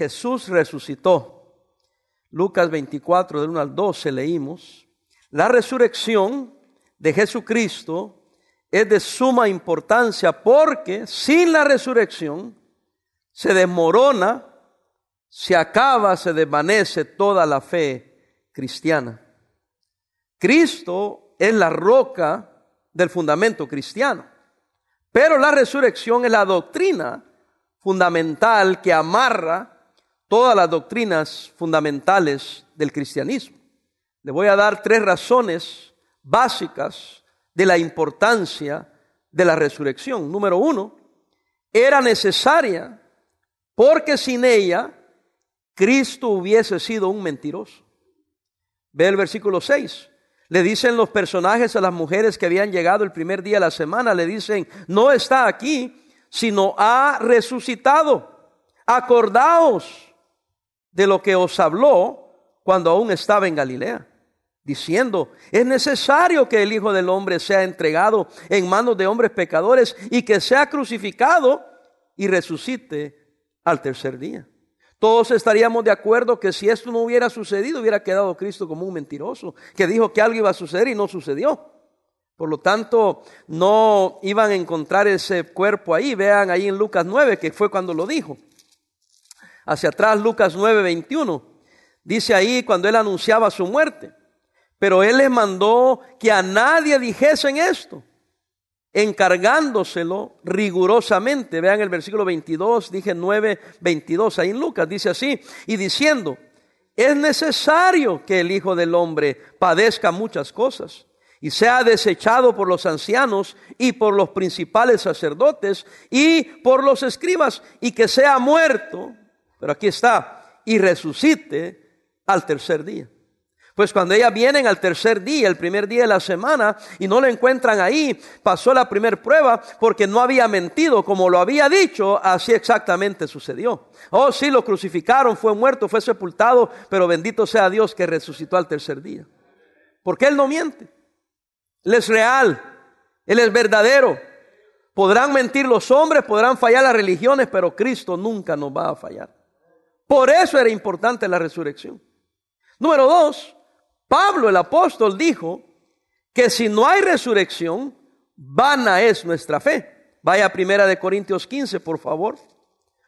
Jesús resucitó. Lucas 24, del 1 al 12 leímos. La resurrección de Jesucristo es de suma importancia porque sin la resurrección se desmorona, se acaba, se desvanece toda la fe cristiana. Cristo es la roca del fundamento cristiano, pero la resurrección es la doctrina fundamental que amarra todas las doctrinas fundamentales del cristianismo. Le voy a dar tres razones básicas de la importancia de la resurrección. Número uno, era necesaria porque sin ella Cristo hubiese sido un mentiroso. Ve el versículo 6. Le dicen los personajes a las mujeres que habían llegado el primer día de la semana, le dicen, no está aquí, sino ha resucitado. Acordaos de lo que os habló cuando aún estaba en Galilea, diciendo, es necesario que el Hijo del Hombre sea entregado en manos de hombres pecadores y que sea crucificado y resucite al tercer día. Todos estaríamos de acuerdo que si esto no hubiera sucedido, hubiera quedado Cristo como un mentiroso, que dijo que algo iba a suceder y no sucedió. Por lo tanto, no iban a encontrar ese cuerpo ahí. Vean ahí en Lucas 9, que fue cuando lo dijo hacia atrás, Lucas 9, 21. Dice ahí cuando él anunciaba su muerte. Pero él les mandó que a nadie dijesen esto, encargándoselo rigurosamente. Vean el versículo 22, dije 9, 22, ahí en Lucas, dice así, y diciendo, es necesario que el Hijo del Hombre padezca muchas cosas y sea desechado por los ancianos y por los principales sacerdotes y por los escribas y que sea muerto pero aquí está, y resucite al tercer día. Pues cuando ellas vienen al tercer día, el primer día de la semana, y no lo encuentran ahí, pasó la primera prueba porque no había mentido, como lo había dicho, así exactamente sucedió. Oh, sí, lo crucificaron, fue muerto, fue sepultado, pero bendito sea Dios que resucitó al tercer día. Porque Él no miente. Él es real, Él es verdadero. Podrán mentir los hombres, podrán fallar las religiones, pero Cristo nunca nos va a fallar. Por eso era importante la resurrección. Número dos, Pablo el apóstol dijo que si no hay resurrección, vana es nuestra fe. Vaya a primera de Corintios 15, por favor.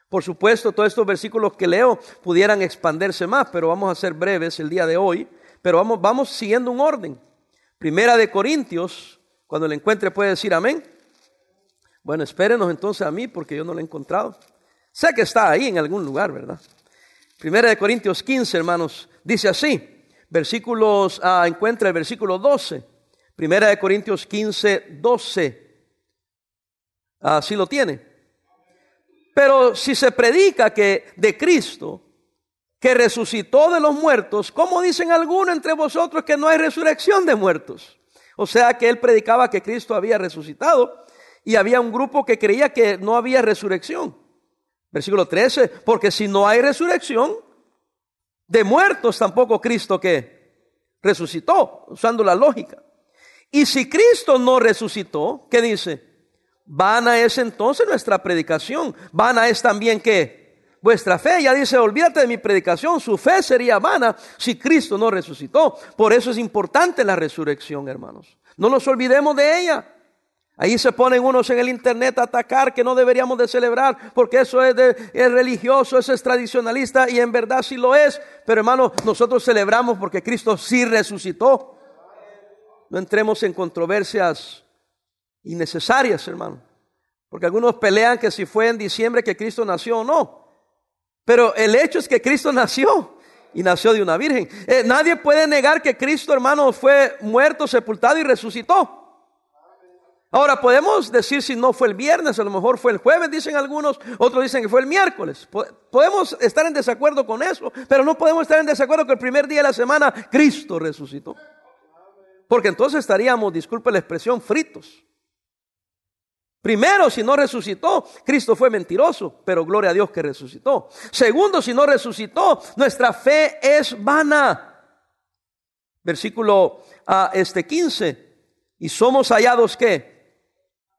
Por supuesto, todos estos versículos que leo pudieran expandirse más, pero vamos a ser breves el día de hoy. Pero vamos, vamos siguiendo un orden. Primera de Corintios, cuando le encuentre puede decir amén. Bueno, espérenos entonces a mí porque yo no lo he encontrado. Sé que está ahí en algún lugar, ¿verdad? Primera de Corintios 15, hermanos, dice así, versículos, ah, encuentra el versículo 12. Primera de Corintios 15, 12. Así lo tiene. Pero si se predica que de Cristo, que resucitó de los muertos, ¿cómo dicen algunos entre vosotros que no hay resurrección de muertos? O sea que él predicaba que Cristo había resucitado y había un grupo que creía que no había resurrección. Versículo 13, porque si no hay resurrección, de muertos tampoco Cristo que resucitó, usando la lógica. Y si Cristo no resucitó, ¿qué dice? Vana es entonces nuestra predicación. Vana es también que vuestra fe. Ya dice, olvídate de mi predicación. Su fe sería vana si Cristo no resucitó. Por eso es importante la resurrección, hermanos. No nos olvidemos de ella. Ahí se ponen unos en el internet a atacar que no deberíamos de celebrar porque eso es, religioso, eso es tradicionalista y en verdad sí lo es. Pero hermano, nosotros celebramos porque Cristo sí resucitó. No entremos en controversias innecesarias, hermano. Porque algunos pelean que si fue en diciembre que Cristo nació o no. Pero el hecho es que Cristo nació y nació de una virgen. Eh, nadie puede negar que Cristo, hermano, fue muerto, sepultado y resucitó. Ahora, podemos decir si no fue el viernes, a lo mejor fue el jueves, dicen algunos, otros dicen que fue el miércoles. Podemos estar en desacuerdo con eso, pero no podemos estar en desacuerdo que el primer día de la semana Cristo resucitó. Porque entonces estaríamos, disculpe la expresión, fritos. Primero, si no resucitó, Cristo fue mentiroso, pero gloria a Dios que resucitó. Segundo, si no resucitó, nuestra fe es vana. Versículo ah, este 15. Y somos hallados que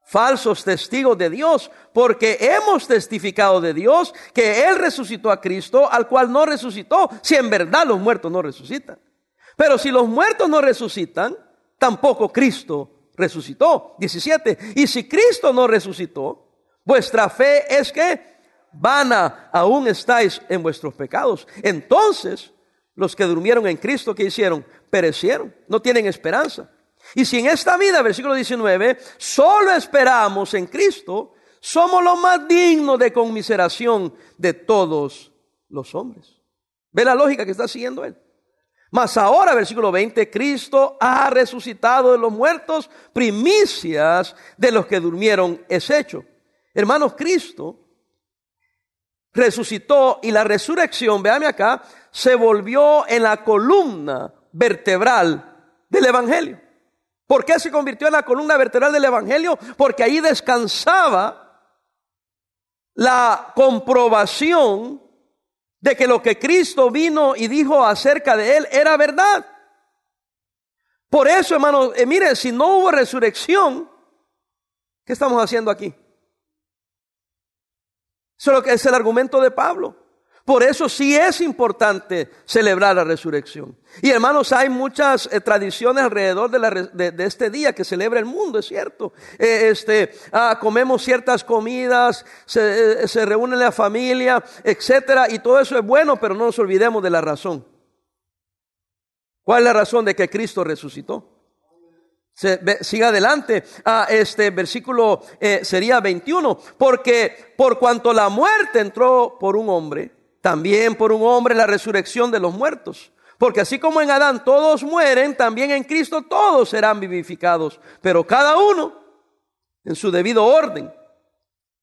falsos testigos de Dios, porque hemos testificado de Dios que Él resucitó a Cristo, al cual no resucitó, si en verdad los muertos no resucitan. Pero si los muertos no resucitan, tampoco Cristo resucitó. 17. Y si Cristo no resucitó, vuestra fe es que vana aún estáis en vuestros pecados. Entonces, los que durmieron en Cristo, ¿qué hicieron? Perecieron, no tienen esperanza. Y si en esta vida, versículo 19, solo esperamos en Cristo, somos los más dignos de conmiseración de todos los hombres. ¿Ve la lógica que está siguiendo él? Mas ahora, versículo 20, Cristo ha resucitado de los muertos, primicias de los que durmieron es hecho. Hermanos, Cristo resucitó y la resurrección, véame acá, se volvió en la columna vertebral del Evangelio. ¿Por qué se convirtió en la columna vertebral del Evangelio? Porque ahí descansaba la comprobación de que lo que Cristo vino y dijo acerca de él era verdad. Por eso, hermano, eh, mire, si no hubo resurrección, ¿qué estamos haciendo aquí? Eso es, lo que es el argumento de Pablo. Por eso sí es importante celebrar la resurrección. Y hermanos, hay muchas eh, tradiciones alrededor de, este día que celebra el mundo, es cierto. Eh, este, ah, comemos ciertas comidas, se, eh, se reúne la familia, etcétera, y todo eso es bueno, pero no nos olvidemos de la razón. ¿Cuál es la razón de que Cristo resucitó? siga adelante. Ah, este versículo sería 21. Porque por cuanto la muerte entró por un hombre, también por un hombre la resurrección de los muertos. Porque así como en Adán todos mueren, también en Cristo todos serán vivificados, pero cada uno en su debido orden.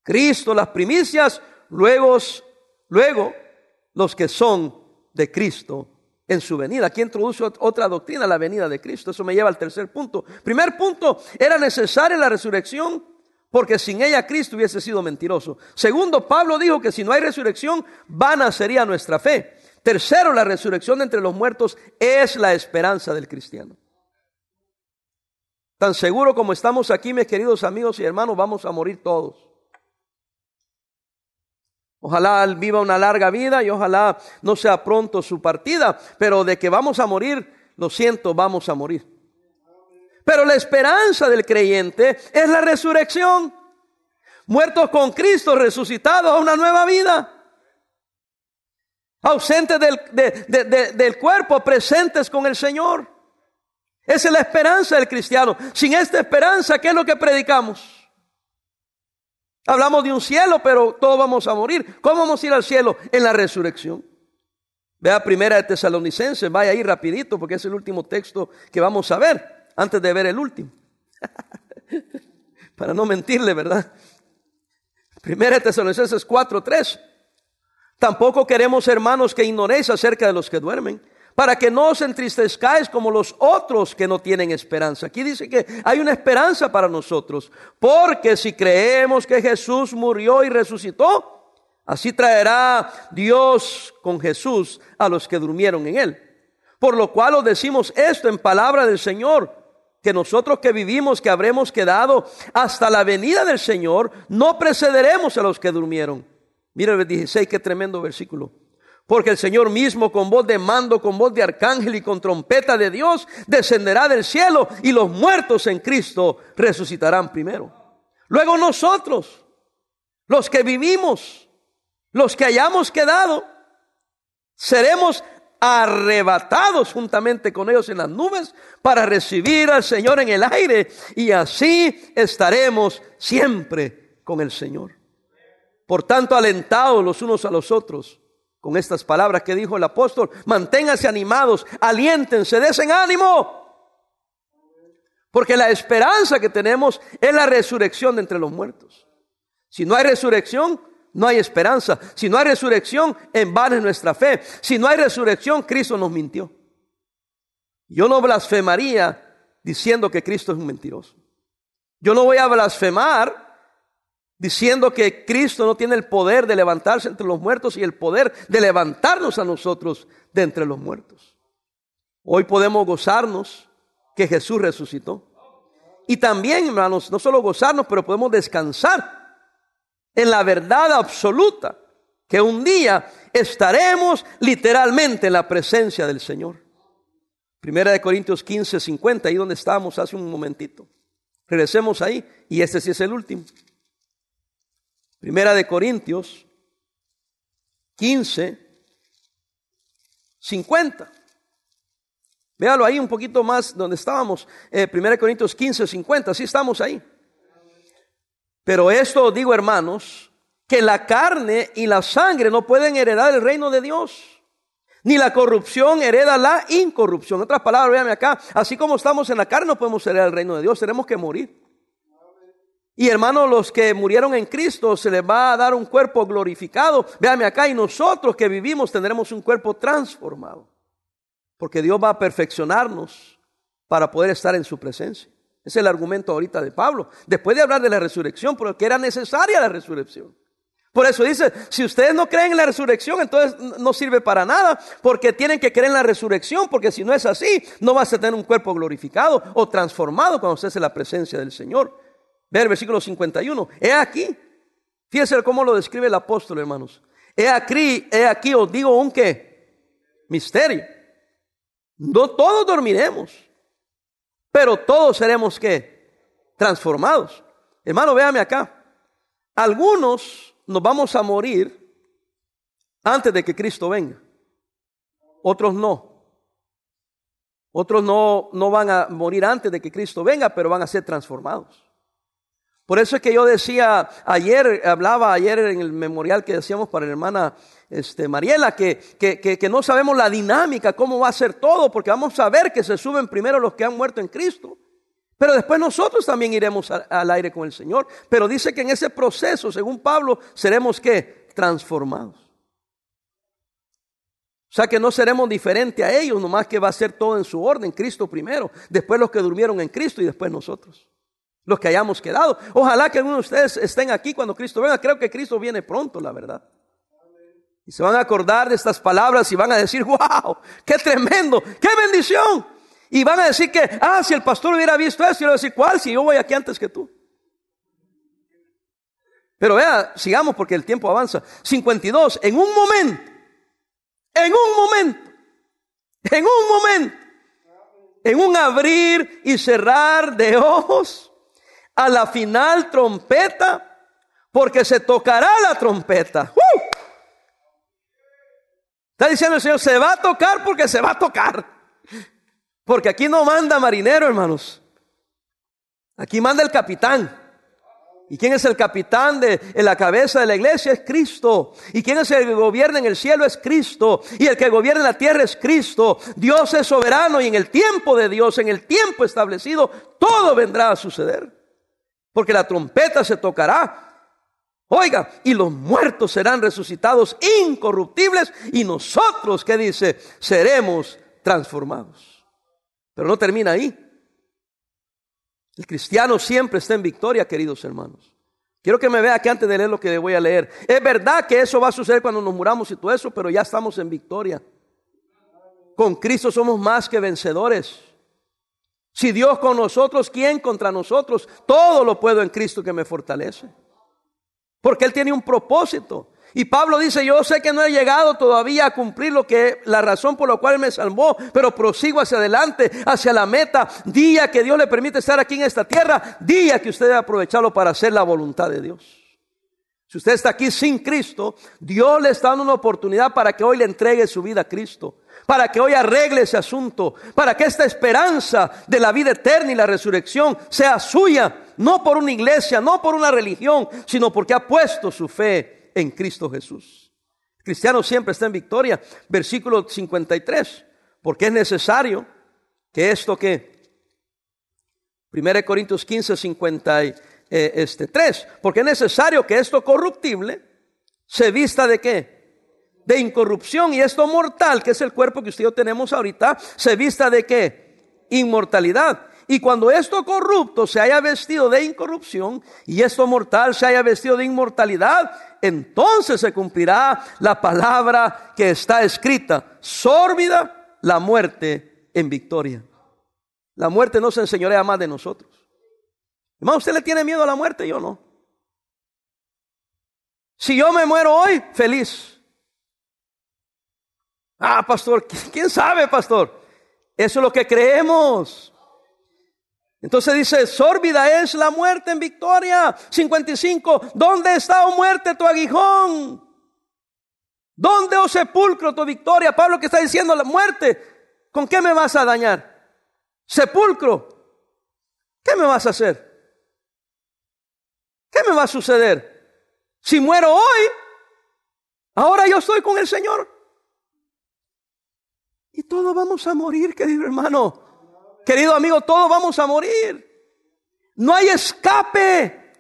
Cristo las primicias, luego, luego los que son de Cristo en su venida. Aquí introduce otra doctrina, la venida de Cristo. Eso me lleva al tercer punto. Primer punto, era necesaria la resurrección porque sin ella Cristo hubiese sido mentiroso. Segundo, Pablo dijo que si no hay resurrección, vana sería nuestra fe. Tercero, la resurrección entre los muertos es la esperanza del cristiano. Tan seguro como estamos aquí, mis queridos amigos y hermanos, vamos a morir todos. Ojalá viva una larga vida y ojalá no sea pronto su partida, pero de que vamos a morir, lo siento, vamos a morir. Pero la esperanza del creyente es la resurrección. Muertos con Cristo, resucitados a una nueva vida. Ausentes del, del cuerpo, presentes con el Señor. Esa es la esperanza del cristiano. Sin esta esperanza, ¿qué es lo que predicamos? Hablamos de un cielo, pero todos vamos a morir. ¿Cómo vamos a ir al cielo? En la resurrección. Vea primera de Tesalonicenses, vaya ahí rapidito porque es el último texto que vamos a ver antes de ver el último. Para no mentirle, ¿verdad? Primera Tesalonicenses 4:3. Tampoco queremos, hermanos, que ignoréis acerca de los que duermen, para que no os entristezcáis como los otros que no tienen esperanza. Aquí dice que hay una esperanza para nosotros, porque si creemos que Jesús murió y resucitó, así traerá Dios con Jesús a los que durmieron en él. Por lo cual os decimos esto en palabra del Señor que nosotros que vivimos, que habremos quedado hasta la venida del Señor, no precederemos a los que durmieron. Mira el 16, qué tremendo versículo. Porque el Señor mismo con voz de mando, con voz de arcángel y con trompeta de Dios, descenderá del cielo y los muertos en Cristo resucitarán primero. Luego nosotros, los que vivimos, los que hayamos quedado, seremos arrebatados juntamente con ellos en las nubes para recibir al Señor en el aire y así estaremos siempre con el Señor. Por tanto, alentados los unos a los otros con estas palabras que dijo el apóstol, manténganse animados, aliéntense, desen ánimo. Porque la esperanza que tenemos es la resurrección de entre los muertos. Si no hay resurrección, no hay esperanza. Si no hay resurrección, en vano es nuestra fe. Si no hay resurrección, Cristo nos mintió. Yo no blasfemaría diciendo que Cristo es un mentiroso. Yo no voy a blasfemar diciendo que Cristo no tiene el poder de levantarse entre los muertos y el poder de levantarnos a nosotros de entre los muertos. Hoy podemos gozarnos que Jesús resucitó y también, hermanos, no solo gozarnos, pero podemos descansar en la verdad absoluta que un día estaremos literalmente en la presencia del Señor. Primera de Corintios 15, 50, ahí donde estábamos hace un momentito. Regresemos ahí y este sí es el último. Primera de Corintios 15, 50. Véalo ahí un poquito más donde estábamos. Eh, 1 Corintios 15, 50. Sí estamos ahí. Pero esto digo, hermanos, que la carne y la sangre no pueden heredar el reino de Dios. Ni la corrupción hereda la incorrupción. En otras palabras, véanme acá. Así como estamos en la carne, no podemos heredar el reino de Dios. Tenemos que morir. Y hermanos, los que murieron en Cristo se les va a dar un cuerpo glorificado. Véanme acá. Y nosotros que vivimos tendremos un cuerpo transformado. Porque Dios va a perfeccionarnos para poder estar en su presencia. Es el argumento ahorita de Pablo. Después de hablar de la resurrección, porque era necesaria la resurrección. Por eso dice, si ustedes no creen en la resurrección, entonces no sirve para nada, porque tienen que creer en la resurrección, porque si no es así, no vas a tener un cuerpo glorificado o transformado cuando estés en la presencia del Señor. Ve el versículo 51. He aquí, fíjense cómo lo describe el apóstol, hermanos. He aquí, he aquí os digo un qué, misterio. No todos dormiremos, pero todos seremos que transformados. Hermano, véame acá. Algunos nos vamos a morir antes de que Cristo venga. Otros no. Otros no, no van a morir antes de que Cristo venga, pero van a ser transformados. Por eso es que yo decía ayer, hablaba ayer en el memorial que decíamos para la hermana este, Mariela, que, que, no sabemos la dinámica, cómo va a ser todo, porque vamos a ver que se suben primero los que han muerto en Cristo. Pero después nosotros también iremos al aire con el Señor. Pero dice que en ese proceso, según Pablo, seremos que transformados. O sea que no seremos diferentes a ellos, nomás que va a ser todo en su orden, Cristo primero, después los que durmieron en Cristo y después nosotros, los que hayamos quedado. Ojalá que algunos de ustedes estén aquí cuando Cristo venga. Creo que Cristo viene pronto, la verdad. Y se van a acordar de estas palabras y van a decir, wow, qué tremendo, qué bendición. Y van a decir que, ah, si el pastor hubiera visto eso, yo le voy a decir, ¿cuál? Si yo voy aquí antes que tú. Pero vea, sigamos porque el tiempo avanza. 52, en un momento, en un momento, en un momento, en un abrir y cerrar de ojos, a la final trompeta, porque se tocará la trompeta. Está diciendo el Señor, se va a tocar porque se va a tocar. Porque aquí no manda marinero, hermanos. Aquí manda el capitán. ¿Y quién es el capitán de la cabeza de la iglesia? Es Cristo. ¿Y quién es el que gobierna en el cielo? Es Cristo. Y el que gobierna en la tierra es Cristo. Dios es soberano y en el tiempo de Dios, en el tiempo establecido, todo vendrá a suceder. Porque la trompeta se tocará Oiga, y los muertos serán resucitados incorruptibles y nosotros, ¿qué dice? Seremos transformados. Pero no termina ahí. El cristiano siempre está en victoria, queridos hermanos. Quiero que me vea que antes de leer lo que voy a leer. Es verdad que eso va a suceder cuando nos muramos y todo eso, pero ya estamos en victoria. Con Cristo somos más que vencedores. Si Dios con nosotros, ¿quién contra nosotros? Todo lo puedo en Cristo que me fortalece. Porque Él tiene un propósito. Y Pablo dice, yo sé que no he llegado todavía a cumplir lo que la razón por la cual me salvó, pero prosigo hacia adelante, hacia la meta. Día que Dios le permite estar aquí en esta tierra, día que usted debe aprovecharlo para hacer la voluntad de Dios. Si usted está aquí sin Cristo, Dios le está dando una oportunidad para que hoy le entregue su vida a Cristo, para que hoy arregle ese asunto, para que esta esperanza de la vida eterna y la resurrección sea suya no por una iglesia, no por una religión, sino porque ha puesto su fe en Cristo Jesús. El cristiano siempre está en victoria. Versículo 53, porque es necesario que esto que 1 Corintios 15, 53, eh, este, porque es necesario que esto corruptible se vista de qué? De incorrupción y esto mortal, que es el cuerpo que usted y yo tenemos ahorita, se vista de qué? Inmortalidad. Y cuando esto corrupto se haya vestido de incorrupción y esto mortal se haya vestido de inmortalidad, entonces se cumplirá la palabra que está escrita, sórbida la muerte en victoria. La muerte no se enseñorea más de nosotros. Hermano, ¿usted le tiene miedo a la muerte? Yo no. Si yo me muero hoy, feliz. Ah, pastor, ¿quién sabe, pastor? Eso es lo que creemos. Entonces dice, sórbida es la muerte en victoria. 55, ¿dónde está, oh muerte, tu aguijón? ¿Dónde, oh sepulcro, tu victoria? Pablo que está diciendo, la muerte, ¿con qué me vas a dañar? Sepulcro, ¿qué me vas a hacer? ¿Qué me va a suceder? Si muero hoy, ahora yo estoy con el Señor. Y todos vamos a morir, querido hermano. Querido amigo, todos vamos a morir. No hay escape.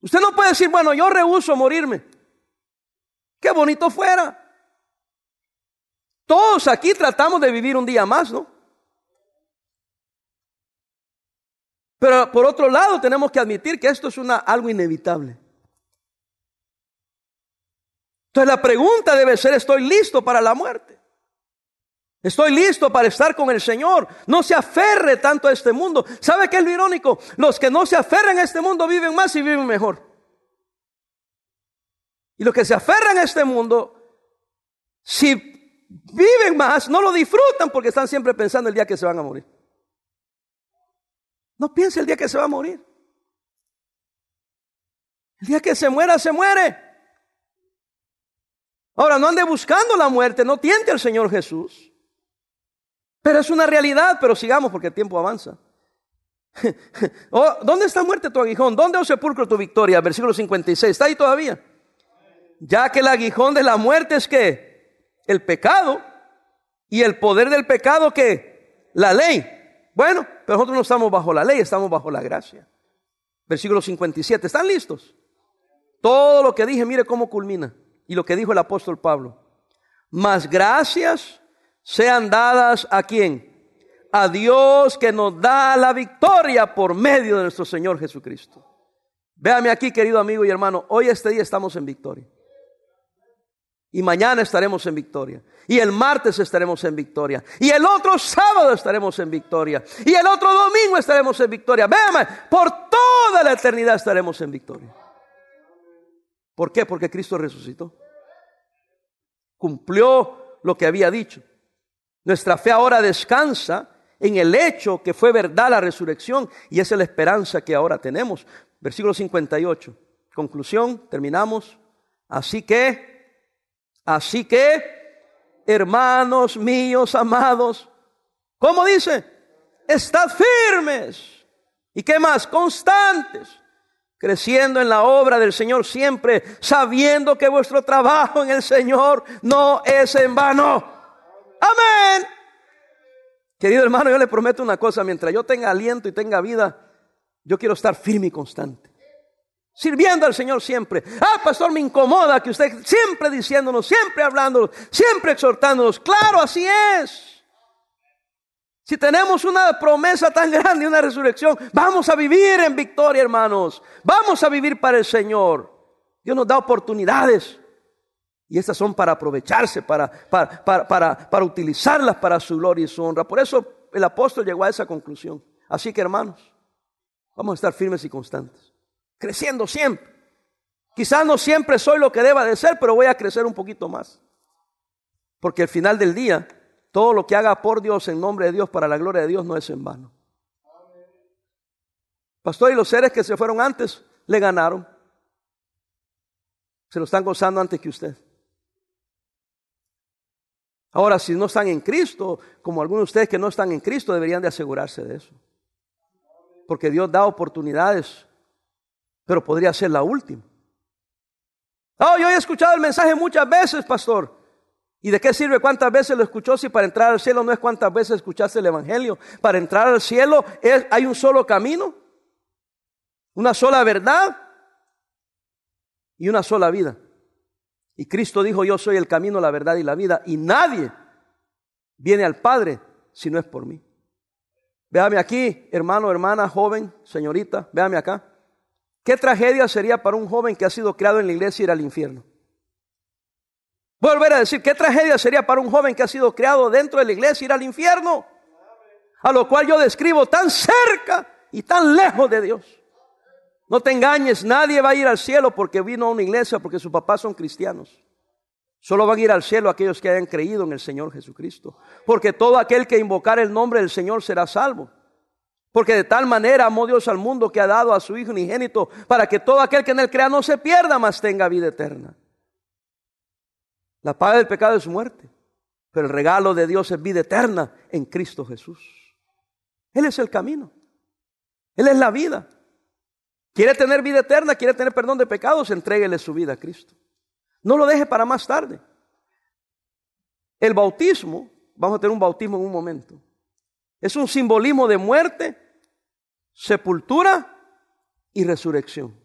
Usted no puede decir, bueno, yo rehuso morirme. Qué bonito fuera. Todos aquí tratamos de vivir un día más, ¿no? Pero por otro lado tenemos que admitir que esto es una, algo inevitable. Entonces la pregunta debe ser, ¿estoy listo para la muerte? Estoy listo para estar con el Señor. No se aferre tanto a este mundo. ¿Sabe qué es lo irónico? Los que no se aferran a este mundo viven más y viven mejor. Y los que se aferran a este mundo, si viven más, no lo disfrutan porque están siempre pensando el día que se van a morir. No piense el día que se va a morir. El día que se muera, se muere. Ahora, no ande buscando la muerte, no tiente al Señor Jesús. Pero es una realidad, pero sigamos porque el tiempo avanza. Oh, ¿Dónde está muerte tu aguijón? ¿Dónde o sepulcro tu victoria? Versículo 56. ¿Está ahí todavía? Ya que el aguijón de la muerte es que el pecado y el poder del pecado que la ley. Bueno, pero nosotros no estamos bajo la ley, estamos bajo la gracia. Versículo 57. ¿Están listos? Todo lo que dije, mire cómo culmina. Y lo que dijo el apóstol Pablo. Más gracias sean dadas a quién? A Dios que nos da la victoria por medio de nuestro Señor Jesucristo. Véame aquí, querido amigo y hermano, hoy este día estamos en victoria. Y mañana estaremos en victoria. Y el martes estaremos en victoria. Y el otro sábado estaremos en victoria. Y el otro domingo estaremos en victoria. Véame, por toda la eternidad estaremos en victoria. ¿Por qué? Porque Cristo resucitó. Cumplió lo que había dicho. Nuestra fe ahora descansa en el hecho que fue verdad la resurrección y es la esperanza que ahora tenemos. Versículo 58. Conclusión, terminamos. Así que Así que, hermanos míos amados, ¿cómo dice? Estad firmes. ¿Y qué más? Constantes. Creciendo en la obra del Señor siempre, sabiendo que vuestro trabajo en el Señor no es en vano. Amén. Querido hermano, yo le prometo una cosa, mientras yo tenga aliento y tenga vida, yo quiero estar firme y constante sirviendo al Señor siempre. Ah, pastor, me incomoda que usted siempre diciéndonos, siempre hablándonos, siempre exhortándonos. Claro, así es. Si tenemos una promesa tan grande, una resurrección, vamos a vivir en victoria, hermanos. Vamos a vivir para el Señor. Dios nos da oportunidades. Y estas son para aprovecharse, para, para, para, para, utilizarlas para su gloria y su honra. Por eso el apóstol llegó a esa conclusión. Así que hermanos, vamos a estar firmes y constantes creciendo siempre. Quizás no siempre soy lo que deba de ser, pero voy a crecer un poquito más. Porque al final del día, todo lo que haga por Dios, en nombre de Dios, para la gloria de Dios, no es en vano. Pastor, y los seres que se fueron antes, le ganaron. Se lo están gozando antes que usted. Ahora, si no están en Cristo, como algunos de ustedes que no están en Cristo, deberían de asegurarse de eso. Porque Dios da oportunidades pero podría ser la última. Oh, yo he escuchado el mensaje muchas veces, pastor. ¿Y de qué sirve cuántas veces lo escuchó si para entrar al cielo no es cuántas veces escuchaste el Evangelio? Para entrar al cielo hay un solo camino, una sola verdad y una sola vida. Y Cristo dijo, yo soy el camino, la verdad y la vida. Y nadie viene al Padre si no es por mí. Véame aquí, hermano, hermana, joven, señorita, véame acá. ¿Qué tragedia sería para un joven que ha sido criado en la iglesia ir al infierno? Volver a decir, ¿qué tragedia sería para un joven que ha sido criado dentro de la iglesia ir al infierno? a lo cual yo describo tan cerca y tan lejos de Dios. No te engañes, nadie va a ir al cielo porque vino a una iglesia, porque sus papás son cristianos. Solo van a ir al cielo aquellos que hayan creído en el Señor Jesucristo. Porque todo aquel que invocar el nombre del Señor será salvo. Porque de tal manera amó Dios al mundo que ha dado a su Hijo unigénito para que todo aquel que en él crea no se pierda, mas tenga vida eterna. La paga del pecado es muerte, pero el regalo de Dios es vida eterna en Cristo Jesús. Él es el camino. Él es la vida. Quiere tener vida eterna, quiere tener perdón de pecados, entréguele su vida a Cristo. No lo deje para más tarde. El bautismo, vamos a tener un bautismo en un momento, es un simbolismo de muerte, sepultura y resurrección.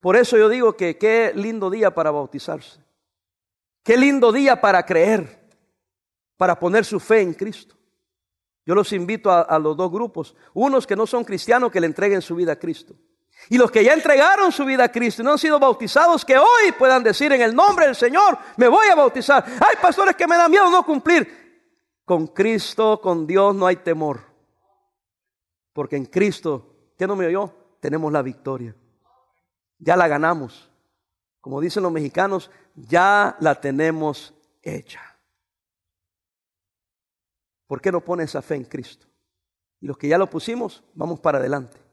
Por eso yo digo que qué lindo día para bautizarse. Qué lindo día para creer, para poner su fe en Cristo. Yo los invito a, los dos grupos, unos que no son cristianos, que le entreguen su vida a Cristo. Y los que ya entregaron su vida a Cristo y no han sido bautizados, que hoy puedan decir en el nombre del Señor, me voy a bautizar. Hay pastores que me dan miedo no cumplir. Con Cristo, con Dios no hay temor. Porque en Cristo, ¿qué no me oyó? Tenemos la victoria. Ya la ganamos. Como dicen los mexicanos, ya la tenemos hecha. ¿Por qué no pone esa fe en Cristo? Y los que ya lo pusimos, vamos para adelante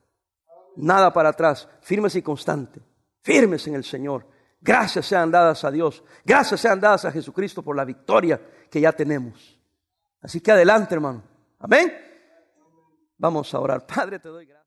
nada para atrás, firmes y constantes, firmes en el Señor. Gracias sean dadas a Dios, gracias sean dadas a Jesucristo por la victoria que ya tenemos. Así que adelante, hermano. Amén. Vamos a orar. Padre, te doy gracias.